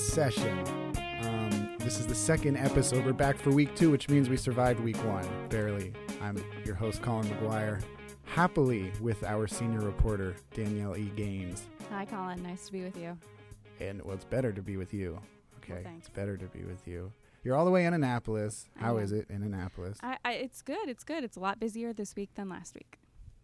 session. Um, this is the second episode. We're back for week two, which means we survived week one, barely. I'm your host, Colin McGuire, happily with our senior reporter, Danielle E. Gaines. Hi, Colin. Nice to be with you. And well, it's better to be with you. Okay, Well, it's better to be with you. You're all the way in Annapolis. How is it in Annapolis? I, I, it's good. It's good. It's a lot busier this week than last week,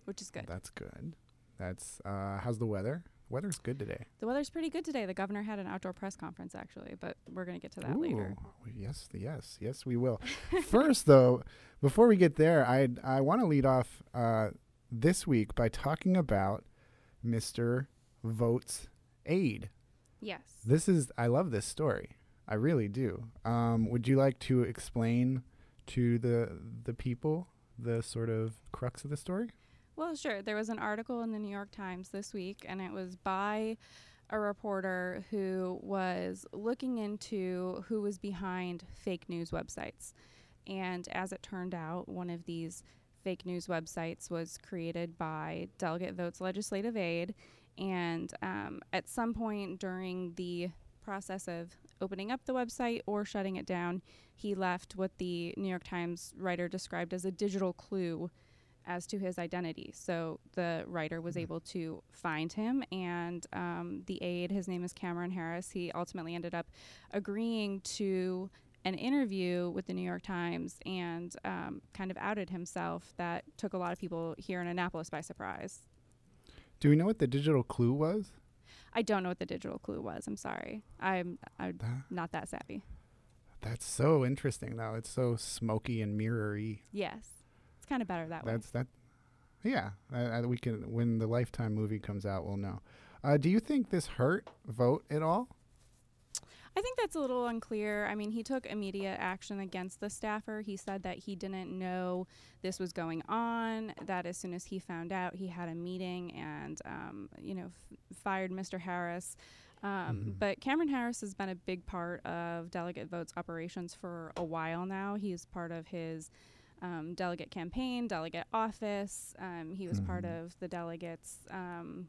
which is good. That's good. That's uh, how's the weather? Weather's good today. The weather's pretty good today. The governor had an outdoor press conference, actually, but we're going to get to that later. Yes, yes, yes, we will. First, though, before we get there, I I want to lead off uh, this week by talking about Mr. Vogt's Aide. Yes. This is I love this story. I really do. Um, would you like to explain to the the people the sort of crux of the story? Well, sure. There was an article in the New York Times this week, and it was by a reporter who was looking into who was behind fake news websites. And as it turned out, one of these fake news websites was created by Delegate Vogt's Legislative Aide. And um, at some point during the process of opening up the website or shutting it down, he left what the New York Times writer described as a digital clue as to his identity. So the writer was Mhm. able to find him, and um, the aide, his name is Cameron Harris, he ultimately ended up agreeing to an interview with the New York Times and um, kind of outed himself that took a lot of people here in Annapolis by surprise. Do we know what the digital clue was? I don't know what the digital clue was. I'm sorry. I'm, I'm not that savvy. That's so interesting, though. It's so smoky and mirrory. Yes. It's kind of better that way. That's that. Yeah, uh, uh, we can. When the Lifetime movie comes out, we'll know. Uh, do you think this hurt Vogt at all? I think that's a little unclear. I mean, he took immediate action against the staffer. He said that he didn't know this was going on, that as soon as he found out, he had a meeting and, um, you know, f- fired Mr. Harris. Um, Mhm. But Cameron Harris has been a big part of Delegate Vogt's operations for a while now. He's part of his um, delegate campaign, delegate office. Um, he was part Mhm. of the delegates. Um,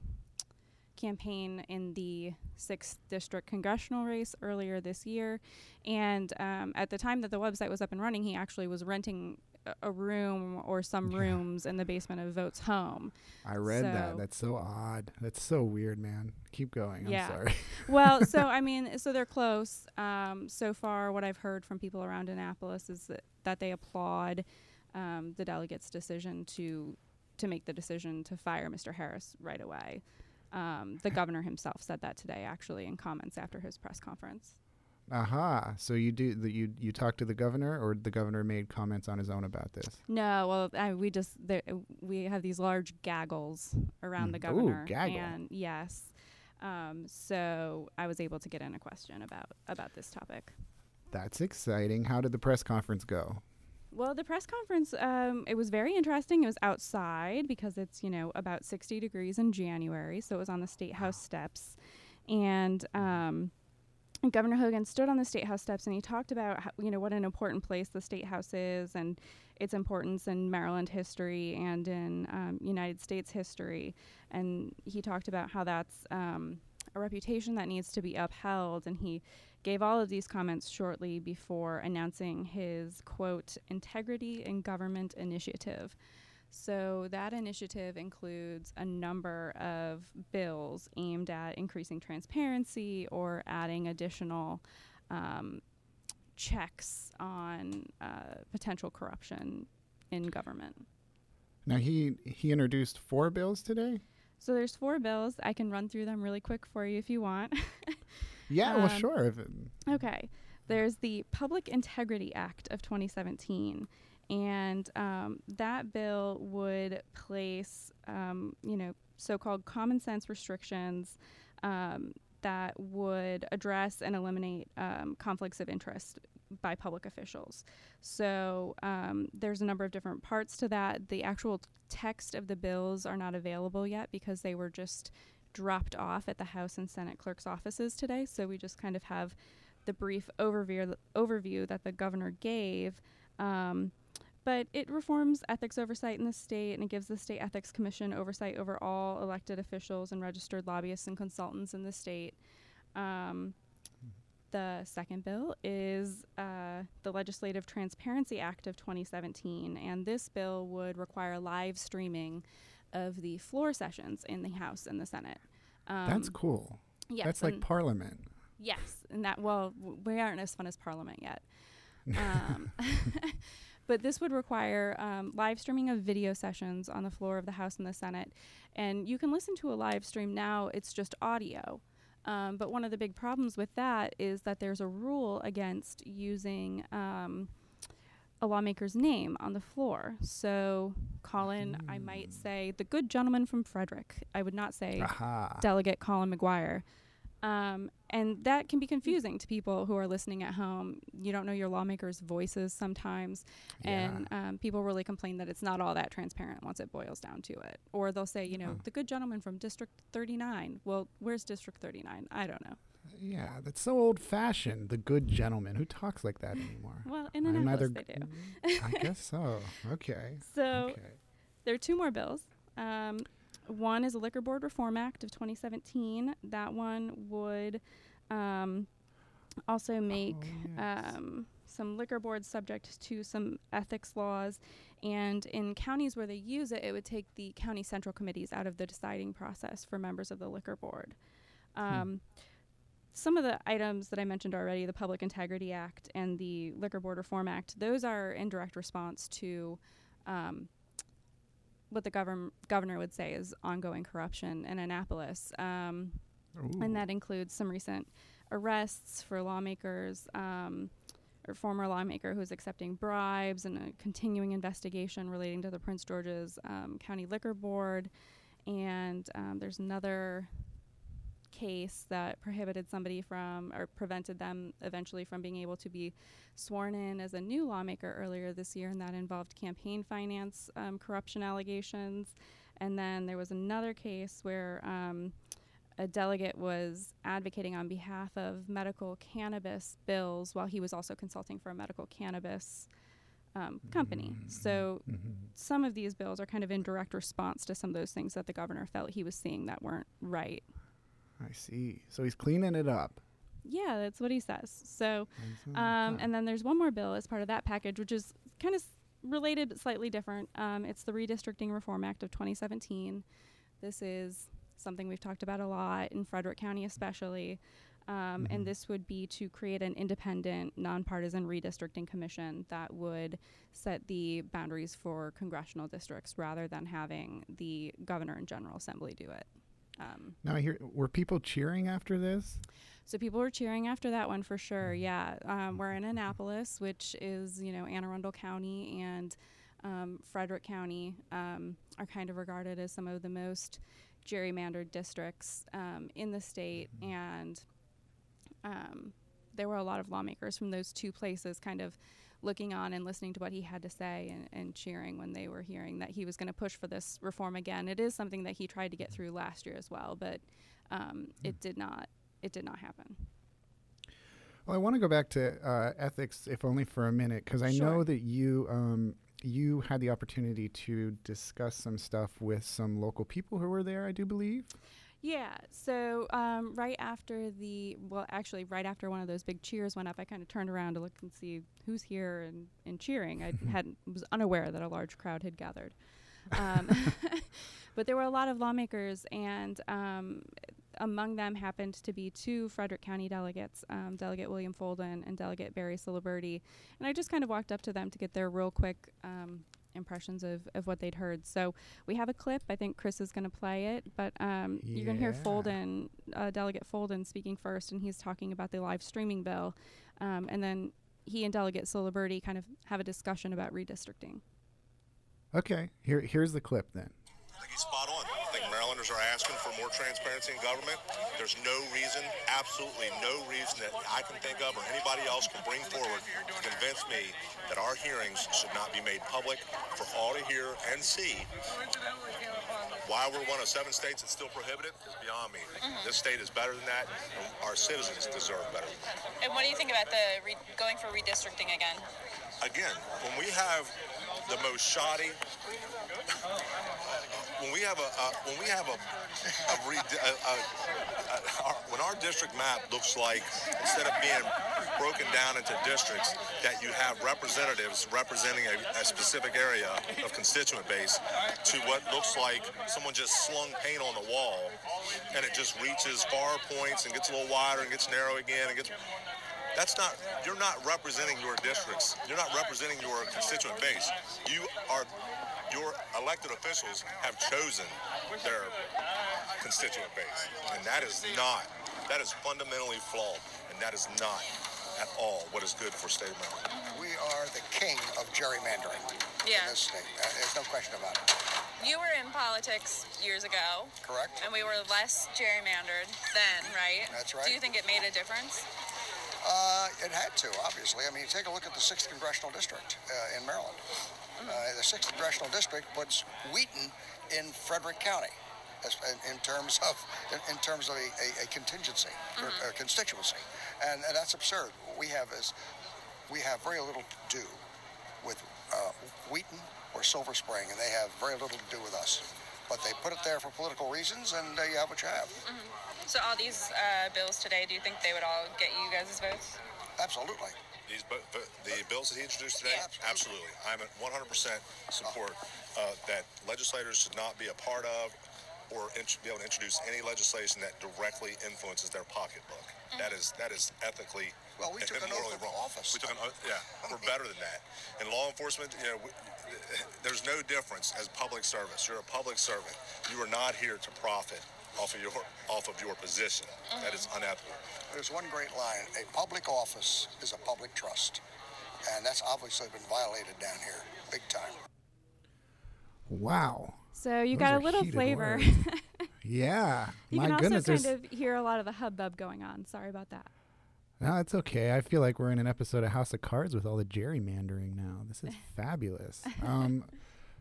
campaign in the sixth district congressional race earlier this year. And um, at the time that the website was up and running, he actually was renting a, room or some Yeah. rooms in the basement of Vogt's home. I read that. That's so odd. That's so weird, man. Keep going. I'm Yeah. sorry. well, so I mean, so they're close. Um, so far, what I've heard from people around Annapolis is that, that they applaud um, the delegates' decision to to make the decision to fire Mr. Harris right away. Um, the governor himself said that today, actually, in comments after his press conference. Aha. So you do the, you you talked to the governor, or the governor made comments on his own about this? No, well, I, we just there, we have these large gaggles around the Mm. Ooh, governor, gaggle. and yes, um, so I was able to get in a question about about this topic. That's exciting. How did the press conference go? Well, the press conference, um, it was very interesting. It was outside because it's, you know, about 60 degrees in January. So it was on the State House steps. And um, Governor Hogan stood on the State House steps and he talked about, how, you know, what an important place the State House is and its importance in Maryland history and in um, United States history. And he talked about how that's um, a reputation that needs to be upheld. And he gave all of these comments shortly before announcing his quote integrity in government initiative. So that initiative includes a number of bills aimed at increasing transparency or adding additional um, checks on uh, potential corruption in government. Now he he introduced four bills today. So there's four bills. I can run through them really quick for you if you want. Yeah, well, Um, sure. Okay. There's the Public Integrity Act of 2017. And um, that bill would place, um, you know, so called common sense restrictions um, that would address and eliminate um, conflicts of interest by public officials. So um, there's a number of different parts to that. The actual text of the bills are not available yet because they were just dropped off at the House and Senate clerk's offices today. So we just kind of have the brief overview overview that the governor gave. Um, but it reforms ethics oversight in the state and it gives the state ethics commission oversight over all elected officials and registered lobbyists and consultants in the state. Um, The second bill is uh, the Legislative Transparency Act of 2017, and this bill would require live streaming of the floor sessions in the House and the Senate. Um, That's cool. Yes, That's like Parliament. Yes, and that well, w- we aren't as fun as Parliament yet. Um, but this would require um, live streaming of video sessions on the floor of the House and the Senate, and you can listen to a live stream now. It's just audio. Um, but one of the big problems with that is that there's a rule against using um, a lawmaker's name on the floor. So, Colin, mm. I might hmm. say the good gentleman from Frederick. I would not say Aha. Delegate Colin McGuire. Um, and that can be confusing to people who are listening at home. You don't know your lawmakers' voices sometimes, yeah. and um, people really complain that it's not all that transparent once it boils down to it. Or they'll say, you know, the good gentleman from District 39. Well, where's District 39? I don't know. Yeah, that's so old fashioned. The good gentleman. Who talks like that anymore? well, in Annapolis they do. I guess so. Okay. So okay. there are two more bills. Um, one is a Liquor Board Reform Act of 2017. That one would um, also make oh, yes. um, some liquor boards subject to some ethics laws. And in counties where they use it, it would take the county central committees out of the deciding process for members of the liquor board. Hmm. Um, hmm. Some of the items that I mentioned already, the Public Integrity Act and the Liquor Board Reform Act, those are in direct response to um, what the govern- governor would say is ongoing corruption in Annapolis. Um, and that includes some recent arrests for lawmakers, um, or former lawmaker who's accepting bribes, and a continuing investigation relating to the Prince George's um, County Liquor Board. And um, there's another case that prohibited somebody from or prevented them eventually from being able to be sworn in as a new lawmaker earlier this year, and that involved campaign finance um, corruption allegations. And then there was another case where um, a delegate was advocating on behalf of medical cannabis bills while he was also consulting for a medical cannabis um, company. Mm-hmm. So mm-hmm. some of these bills are kind of in direct response to some of those things that the governor felt he was seeing that weren't right. I see. So he's cleaning it up. Yeah, that's what he says. So, um, and then there's one more bill as part of that package, which is kind of s- related but slightly different. Um, it's the Redistricting Reform Act of 2017. This is something we've talked about a lot in Frederick County, especially. Um, mm-hmm. And this would be to create an independent, nonpartisan redistricting commission that would set the boundaries for congressional districts rather than having the governor and general assembly do it. Um, now, I hear were people cheering after this? So people were cheering after that one for sure. Mm-hmm. Yeah, um, we're in Annapolis, which is you know Anne Arundel County and um, Frederick County um, are kind of regarded as some of the most gerrymandered districts um, in the state, mm-hmm. and um, there were a lot of lawmakers from those two places kind of looking on and listening to what he had to say and, and cheering when they were hearing that he was going to push for this reform again. It is something that he tried to get through last year as well, but um, it hmm. did not. It did not happen. Well, I want to go back to uh, ethics, if only for a minute, because I sure. know that you um, you had the opportunity to discuss some stuff with some local people who were there. I do believe. Yeah. So um, right after the well, actually, right after one of those big cheers went up, I kind of turned around to look and see who's here and, and cheering. I hadn't was unaware that a large crowd had gathered. Um, but there were a lot of lawmakers, and um, among them happened to be two Frederick County delegates, um, Delegate William Folden and Delegate Barry Ciliberti. And I just kind of walked up to them to get their real quick um, impressions of, of what they'd heard. So we have a clip. I think Chris is going to play it, but um, yeah. you're going to hear Folden, uh, Delegate Folden, speaking first, and he's talking about the live streaming bill. Um, and then he and Delegate Ciliberti kind of have a discussion about redistricting. Okay, here here's the clip then. I think he's spot on. I think Marylanders are asking for more transparency in government. There's no reason, absolutely no reason that I can think of or anybody else can bring forward to convince me that our hearings should not be made public for all to hear and see. Why we're one of seven states that's still prohibited is beyond me. Mm-hmm. This state is better than that, and our citizens deserve better. And what do you think about the re- going for redistricting again? Again, when we have the most shoddy. when we have a when we have a, a, re, a, a our, when our district map looks like instead of being broken down into districts that you have representatives representing a, a specific area of constituent base to what looks like someone just slung paint on the wall and it just reaches far points and gets a little wider and gets narrow again and gets that's not you're not representing your districts you're not representing your constituent base you are your elected officials have chosen their constituent base and that is not that is fundamentally flawed and that is not at all what is good for state of Maryland. We are the king of gerrymandering Yeah. in this state. Uh, there's no question about it. You were in politics years ago, Correct? and we were less gerrymandered then, right? That's right. Do you think it made a difference? Uh, it had to, obviously. I mean, you take a look at the 6th Congressional District uh, in Maryland. Uh, the 6th Congressional District puts Wheaton in Frederick County as, in, in terms of in, in terms of a, a, a contingency or a constituency, and, and that's absurd. We have is we have very little to do with uh, Wheaton or Silver Spring, and they have very little to do with us. But they put it there for political reasons, and uh, you have what you have. So all these uh, bills today, do you think they would all get you guys' votes? Absolutely. These, but, but the bills that he introduced today, Yeah, absolutely. I'm at 100% support uh, that legislators should not be a part of or int- be able to introduce any legislation that directly influences their pocketbook. That is that is ethically Well, we and took an morally oath of wrong. office. We took an oath, yeah. We're better than that. In law enforcement, you know, we, there's no difference as public service. You're a public servant. You are not here to profit off of your off of your position. That is unethical. There's one great line a public office is a public trust. And that's obviously been violated down here, big time. Wow. So you Those got a little flavor. Yeah. you My can also kind there's- of hear a lot of the hubbub going on. Sorry about that. No, it's okay. I feel like we're in an episode of House of Cards with all the gerrymandering now. This is fabulous. Um,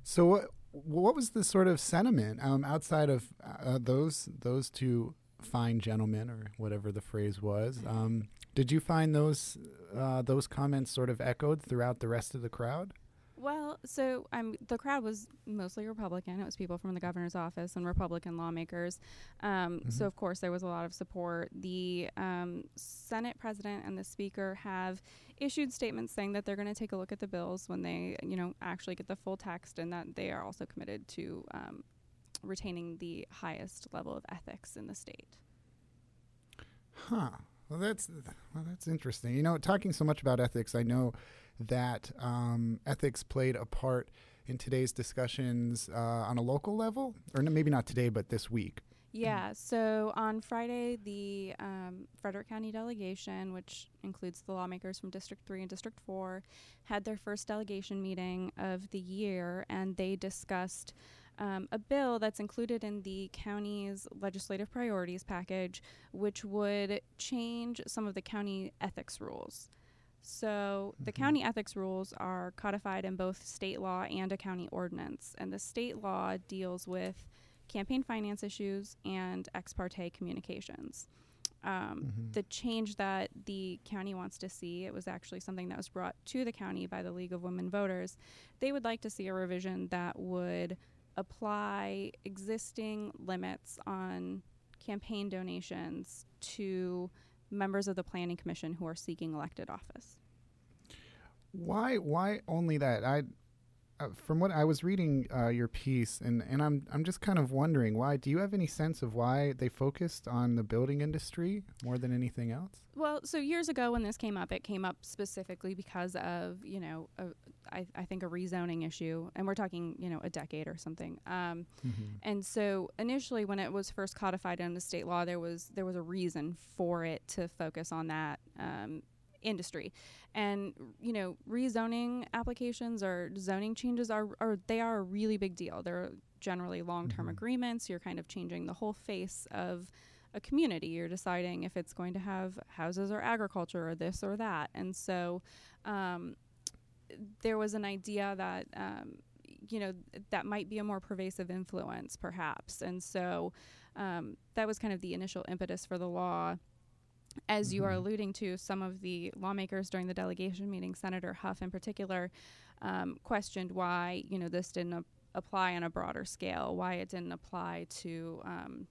so, what what was the sort of sentiment um, outside of uh, those those two fine gentlemen, or whatever the phrase was? Um, did you find those uh, those comments sort of echoed throughout the rest of the crowd? Well, so um, the crowd was mostly Republican. It was people from the governor's office and Republican lawmakers. Um, So, of course, there was a lot of support. The um, Senate president and the speaker have issued statements saying that they're going to take a look at the bills when they, you know, actually get the full text, and that they are also committed to um, retaining the highest level of ethics in the state. Huh. Well, that's well, that's interesting. You know, talking so much about ethics, I know that um, ethics played a part in today's discussions uh, on a local level, or maybe not today, but this week. Yeah, so on Friday, the um, Frederick County delegation, which includes the lawmakers from District 3 and District 4, had their first delegation meeting of the year, and they discussed um, a bill that's included in the county's legislative priorities package, which would change some of the county ethics rules. So the county ethics rules are codified in both state law and a county ordinance, and the state law deals with campaign finance issues and ex parte communications. Um, The change that the county wants to see, it was actually something that was brought to the county by the League of Women Voters. They would like to see a revision that would apply existing limits on campaign donations to members of the Planning Commission who are seeking elected office. Why? Why only that? I, uh, from what I was reading uh, your piece, and and I'm I'm just kind of wondering why. Do you have any sense of why they focused on the building industry more than anything else? Well, so years ago when this came up, it came up specifically because of, you know, a, I, I think a rezoning issue. And we're talking, you know, a decade or something. Um, And so initially when it was first codified into state law, there was there was a reason for it to focus on that um, industry. And, you know, rezoning applications or zoning changes are, are they are a really big deal. They're generally long-term agreements. You're kind of changing the whole face of a community. You're deciding if it's going to have houses or agriculture or this or that. And so um, there was an idea that, um, you know, that might be a more pervasive influence, perhaps. And so um, that was kind of the initial impetus for the law. As you are alluding to, some of the lawmakers during the delegation meeting, Senator Hough in particular, um, questioned why you know this didn't ap- apply on a broader scale, why it didn't apply to um,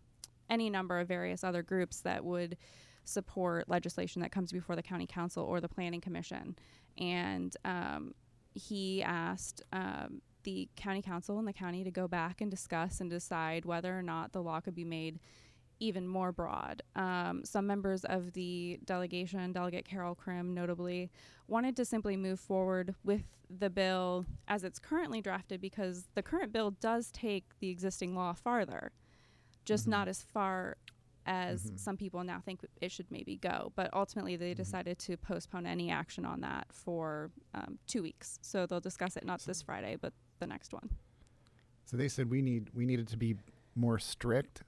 any number of various other groups that would support legislation that comes before the county council or the planning commission. And um, he asked um, the county council and the county to go back and discuss and decide whether or not the law could be made even more broad. Um, some members of the delegation, Delegate Carol Krimm notably, wanted to simply move forward with the bill as it's currently drafted because the current bill does take the existing law farther, just Mm-hmm. not as far as some people now think it should maybe go. But ultimately, they Mm-hmm. decided to postpone any action on that for um, two weeks. So they'll discuss it not this Friday, but the next one. So they said we need we needed to be more strict.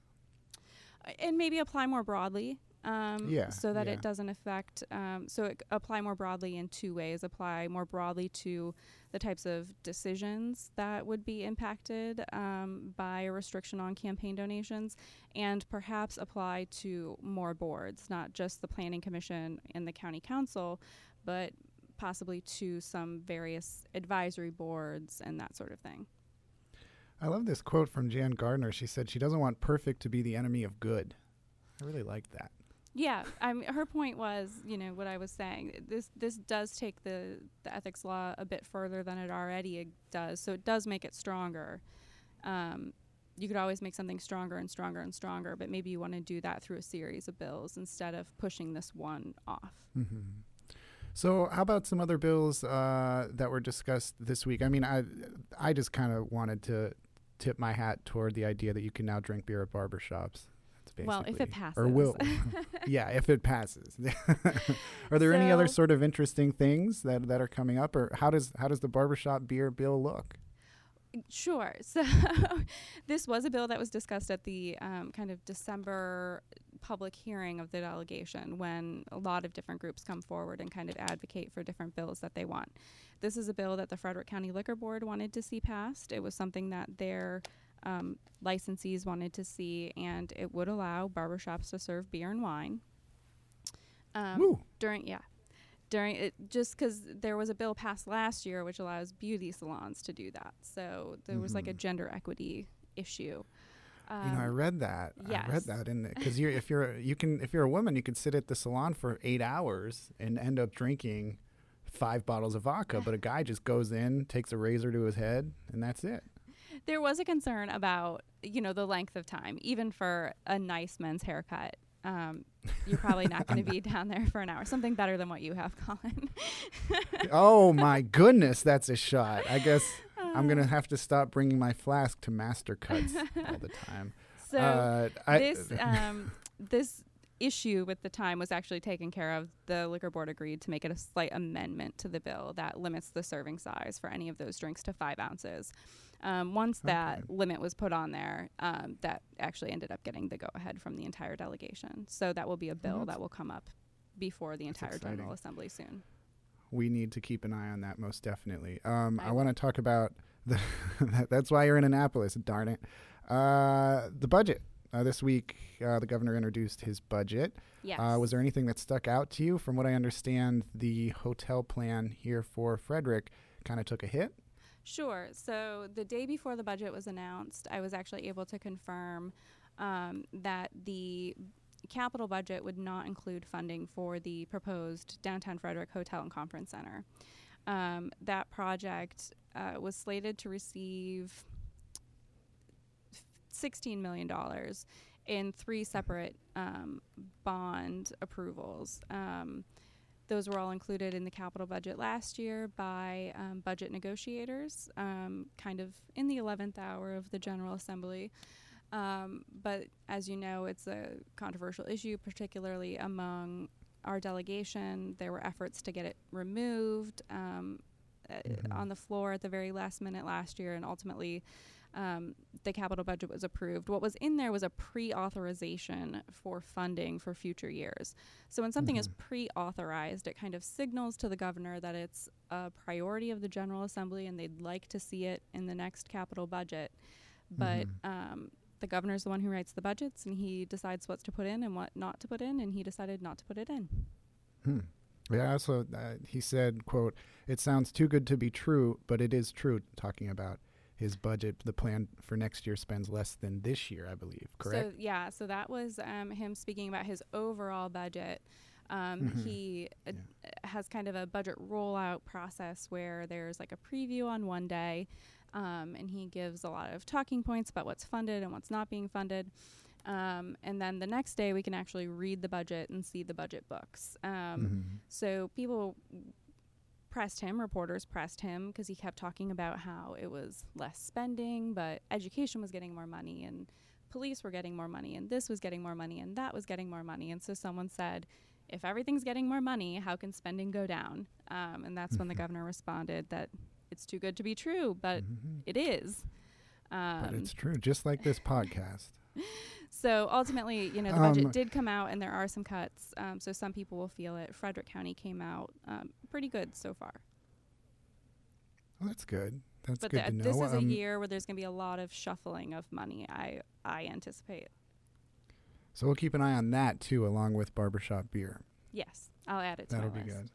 And maybe apply more broadly. Um, Yeah, so that yeah. it doesn't affect. Um, so it, apply more broadly in two ways. Apply more broadly to the types of decisions that would be impacted um, by a restriction on campaign donations, and perhaps apply to more boards, not just the planning commission and the county council, but possibly to some various advisory boards and that sort of thing. I love this quote from Jan Gardner. She said she doesn't want perfect to be the enemy of good. I really like that. Yeah, I mean, her point was, you know, what I was saying. This this does take the the ethics law a bit further than it already does, so it does make it stronger. Um, you could always make something stronger and stronger and stronger, but maybe you want to do that through a series of bills instead of pushing this one off. So, how about some other bills uh, that were discussed this week? I mean, I I just kind of wanted to tip my hat toward the idea that you can now drink beer at barbershops. Well, if it passes. or will, yeah, if it passes. are there any other sort of interesting things that that are coming up, or how does how does the barbershop beer bill look? Sure. So this was a bill that was discussed at the um, kind of December public hearing of the delegation when a lot of different groups come forward and kind of advocate for different bills that they want. This is a bill that the Frederick County Liquor Board wanted to see passed. It was something that their um, licensees wanted to see, and it would allow barbershops to serve beer and wine. Um, during yeah during it just because there was a bill passed last year which allows beauty salons to do that so there was like a gender equity issue Mm-hmm. you know, I Um, read that. I read that in because you're if you're you can if you're a woman, you could sit at the salon for eight hours and end up drinking five bottles of vodka. But a guy just goes in, takes a razor to his head, and that's it. there was a concern about you know the length of time even for a nice men's haircut um, you're probably not going to be down there for an hour something better than what you have colin oh my goodness, that's a shot. I guess I'm gonna have to stop bringing my flask to master cuts all the time. so uh, this um, this issue with the time was actually taken care of. The liquor board agreed to make it a slight amendment to the bill that limits the serving size for any of those drinks to five ounces. Um, once that Okay. limit was put on there, um, that actually ended up getting the go ahead from the entire delegation. So that will be a bill that will come up before the entire exciting. General Assembly soon. we need to keep an eye on that most definitely. Um, I I want to talk about the. that's why you're in Annapolis. Darn it. Uh, the budget. Uh, this week, uh, the governor introduced his budget. Yes. Uh, was there anything that stuck out to you? From what I understand, the hotel plan here for Frederick kind of took a hit. Sure. So the day before the budget was announced, I was actually able to confirm um, that the capital budget would not include funding for the proposed downtown Frederick Hotel and Conference Center. Um, that project uh, was slated to receive $16 million in three separate um, bond approvals. Um, those were all included in the capital budget last year by um, budget negotiators, um, kind of in the 11th hour of the General Assembly. Um, but as you know, it's a controversial issue, particularly among our delegation. There were efforts to get it removed um, uh, on the floor at the very last minute last year, and ultimately um, the capital budget was approved. What was in there was a pre authorization for funding for future years. So when something is pre authorized, it kind of signals to the governor that it's a priority of the General Assembly and they'd like to see it in the next capital budget. But um, the governor's the one who writes the budgets and he decides what to put in and what not to put in, and he decided not to put it in. Yeah. Also, uh, he said, "quote It sounds too good to be true, but it is true." Talking about his budget, the plan for next year spends less than this year, I believe. Correct. So yeah, so that was um, him speaking about his overall budget. Um, Mhm. He uh, has kind of a budget rollout process where there's like a preview on one day, um, and he gives a lot of talking points about what's funded and what's not being funded. Um, and then the next day, we can actually read the budget and see the budget books. Um, Mhm. So people pressed him, reporters pressed him because he kept talking about how it was less spending, but education was getting more money and police were getting more money and this was getting more money and that was getting more money. And so someone said, if everything's getting more money, how can spending go down? Um, and that's when the governor responded that it's too good to be true, but Mhm. it is. Um, But it's true, just like this podcast. So ultimately, you know, the Um, budget did come out, and there are some cuts. Um, so some people will feel it. Frederick County came out um, pretty good so far. Well, that's good. That's but good the, to know. this is a Um, year where there's going to be a lot of shuffling of money. I I anticipate. So we'll keep an eye on that too, along with barbershop beer. Yes, I'll add it to That'll be list. good.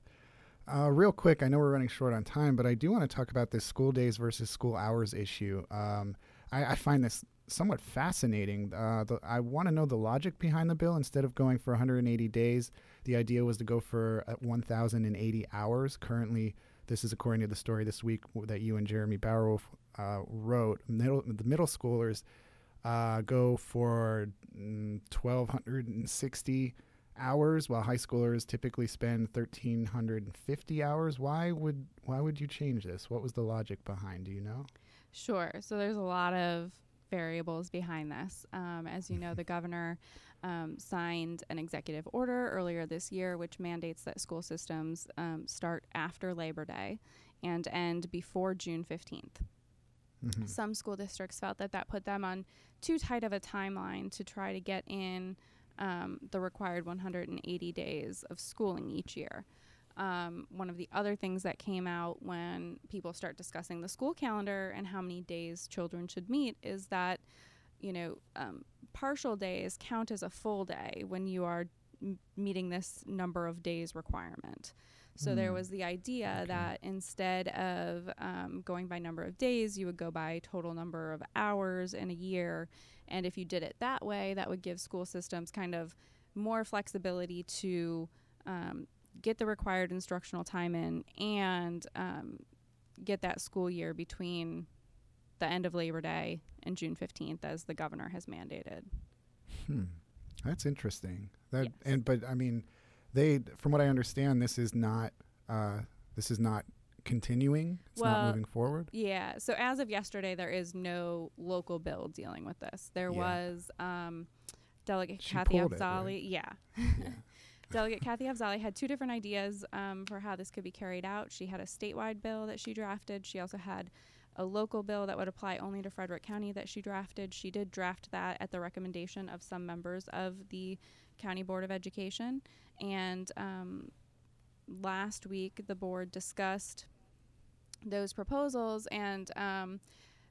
Uh, real quick, I know we're running short on time, but I do want to talk about this school days versus school hours issue. Um, I, I find this somewhat fascinating. Uh, the, I want to know the logic behind the bill. Instead of going for 180 days, the idea was to go for uh, 1,080 hours. Currently, this is according to the story this week that you and Jeremy Bauer-Wolf uh, wrote. Middle, the middle schoolers uh, go for mm, 1,260 hours, while high schoolers typically spend 1,350 hours. Why would why would you change this? What was the logic behind? Do you know? Sure. So there's a lot of variables behind this. Um, as you know, the governor um, signed an executive order earlier this year, which mandates that school systems um, start after Labor Day and end before June 15th. Mhm. Some school districts felt that that put them on too tight of a timeline to try to get in um, the required 180 days of schooling each year. Um, one of the other things that came out when people start discussing the school calendar and how many days children should meet is that, you know, um, partial days count as a full day when you are m- meeting this number of days requirement. So there Hmm. was the idea Okay. that instead of um, going by number of days, you would go by total number of hours in a year. And if you did it that way, that would give school systems kind of more flexibility to um, get the required instructional time in and um, get that school year between the end of Labor Day and June 15th, as the governor has mandated. Hmm. That's interesting. That Yes. and but I mean, they from what I understand, this is not uh, this is not continuing. It's not moving forward. Yeah. So as of yesterday, there is no local bill dealing with this. There Yeah. was um, Delegate She Kathy it, Afzali. right? Yeah. yeah. Delegate Kathy Afzali had two different ideas um, for how this could be carried out. She had a statewide bill that she drafted. She also had a local bill that would apply only to Frederick County that she drafted. She did draft that at the recommendation of some members of the County Board of Education. And um, last week, the board discussed those proposals and um,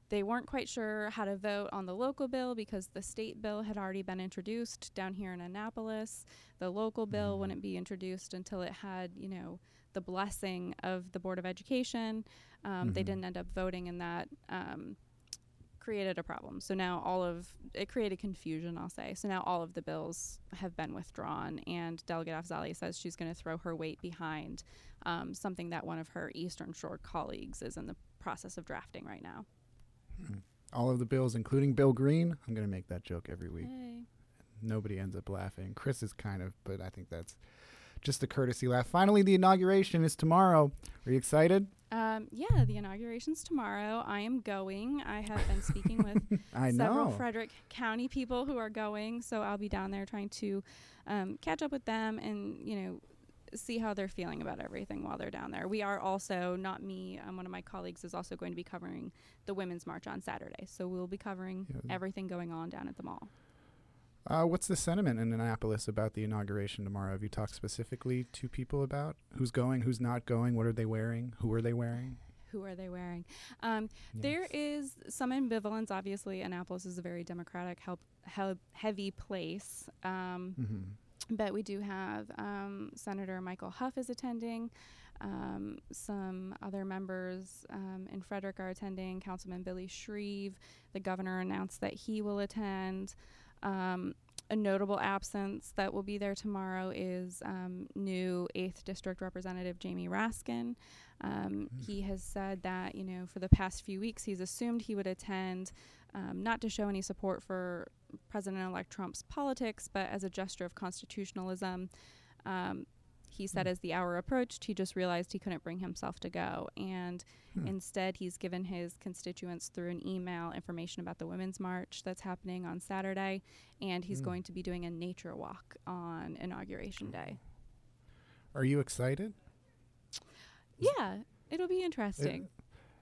they weren't quite sure how to vote on the local bill because the state bill had already been introduced down here in Annapolis. The local bill wouldn't be introduced until it had, you know, the blessing of the Board of Education. Um, They Mhm. didn't end up voting, and that um, created a problem. So now all of it created confusion, I'll say. So now all of the bills have been withdrawn, and Delegate Afzali says she's going to throw her weight behind um, something that one of her Eastern Shore colleagues is in the process of drafting right now. All of the bills, including Bill Green. I'm going to make that joke every week. Hey. Nobody ends up laughing. Chris is kind of, but I think that's just a courtesy laugh. Finally, the inauguration is tomorrow. Are you excited? Um, yeah, the inauguration's tomorrow. I am going. I have been speaking with I several know. Frederick County people who are going, so I'll be down there trying to um, catch up with them and you know see how they're feeling about everything while they're down there. We are also not me. Um, one of my colleagues is also going to be covering the Women's March on Saturday, so we'll be covering Yeah. everything going on down at the mall. Uh, what's the sentiment in Annapolis about the inauguration tomorrow? Have you talked specifically to people about who's going, who's not going, what are they wearing, who are they wearing? Who are they wearing? Um, There is some ambivalence. Obviously, Annapolis is a very democratic, help, hel- heavy place. Um, hmm but we do have um, Senator Michael Hough is attending. Um, some other members um, in Frederick are attending. Councilman Billy Shreve. The governor announced that he will attend. Um, a notable absence that will be there tomorrow is um, new 8th District Representative Jamie Raskin. Um, He has said that, you know, for the past few weeks, he's assumed he would attend, um, not to show any support for President elect Trump's politics, but as a gesture of constitutionalism. Um, he said hmm. as the hour approached, he just realized he couldn't bring himself to go. And hmm. instead, he's given his constituents through an email information about the Women's March that's happening on Saturday. And he's hmm. going to be doing a nature walk on Inauguration Day. Are you excited? Yeah, it'll be interesting.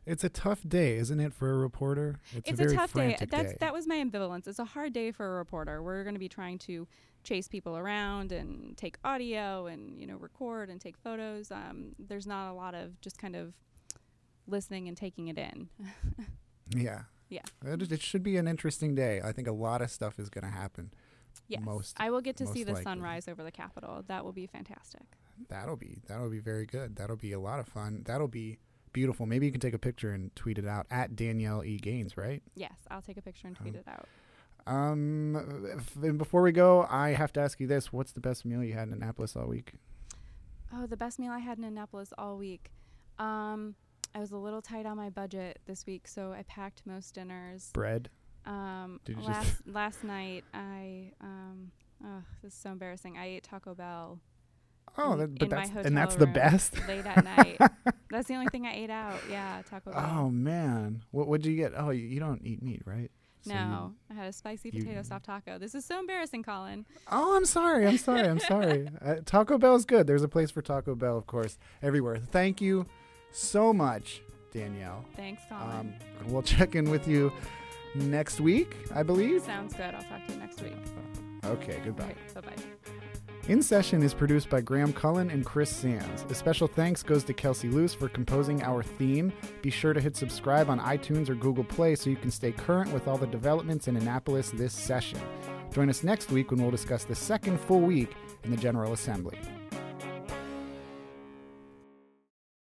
It's a tough day, isn't it, for a reporter? it's a a, very tough day. That's that was my ambivalence. It's a hard day for a reporter. We're going to be trying to chase people around and take audio and you know record and take photos. Um, there's not a lot of just kind of listening and taking it in. Yeah. Yeah. It, it should be an interesting day. I think a lot of stuff is going to happen. yes, Most- I will get to see the likely. sunrise over the Capitol. That will be fantastic. That'll be that'll be very good. That'll be a lot of fun. That'll be beautiful. Maybe you can take a picture and tweet it out at Danielle E Gaines, right? Yes, I'll take a picture and tweet it out. Um, if, and before we go, I have to ask you this: What's the best meal you had in Annapolis all week? Oh, the best meal I had in Annapolis all week. Um, I was a little tight on my budget this week, so I packed most dinners. Bread. Um, Did you just- last last night I um, oh, this is so embarrassing. I ate Taco Bell. Oh, that, but that's and that's the best. late at night. That's the only thing I ate out. Yeah, Taco Bell. Oh man, what would you get? Oh, you, you don't eat meat, right? So you- no, I had a spicy you- potato soft taco. This is so embarrassing, Colin. Oh, I'm sorry. I'm sorry. I'm sorry. Uh, Taco Bell's good. There's a place for Taco Bell, of course, everywhere. Thank you so much, Danielle. Thanks, Colin. Um, we'll check in with you next week, I believe. Sounds good. I'll talk to you next week. Okay, goodbye. Right, bye bye. In Session is produced by Graham Cullen and Chris Sands. A special thanks goes to Kelsey Luce for composing our theme. Be sure to hit subscribe on iTunes or Google Play so you can stay current with all the developments in Annapolis this session. Join us next week when we'll discuss the second full week in the General Assembly.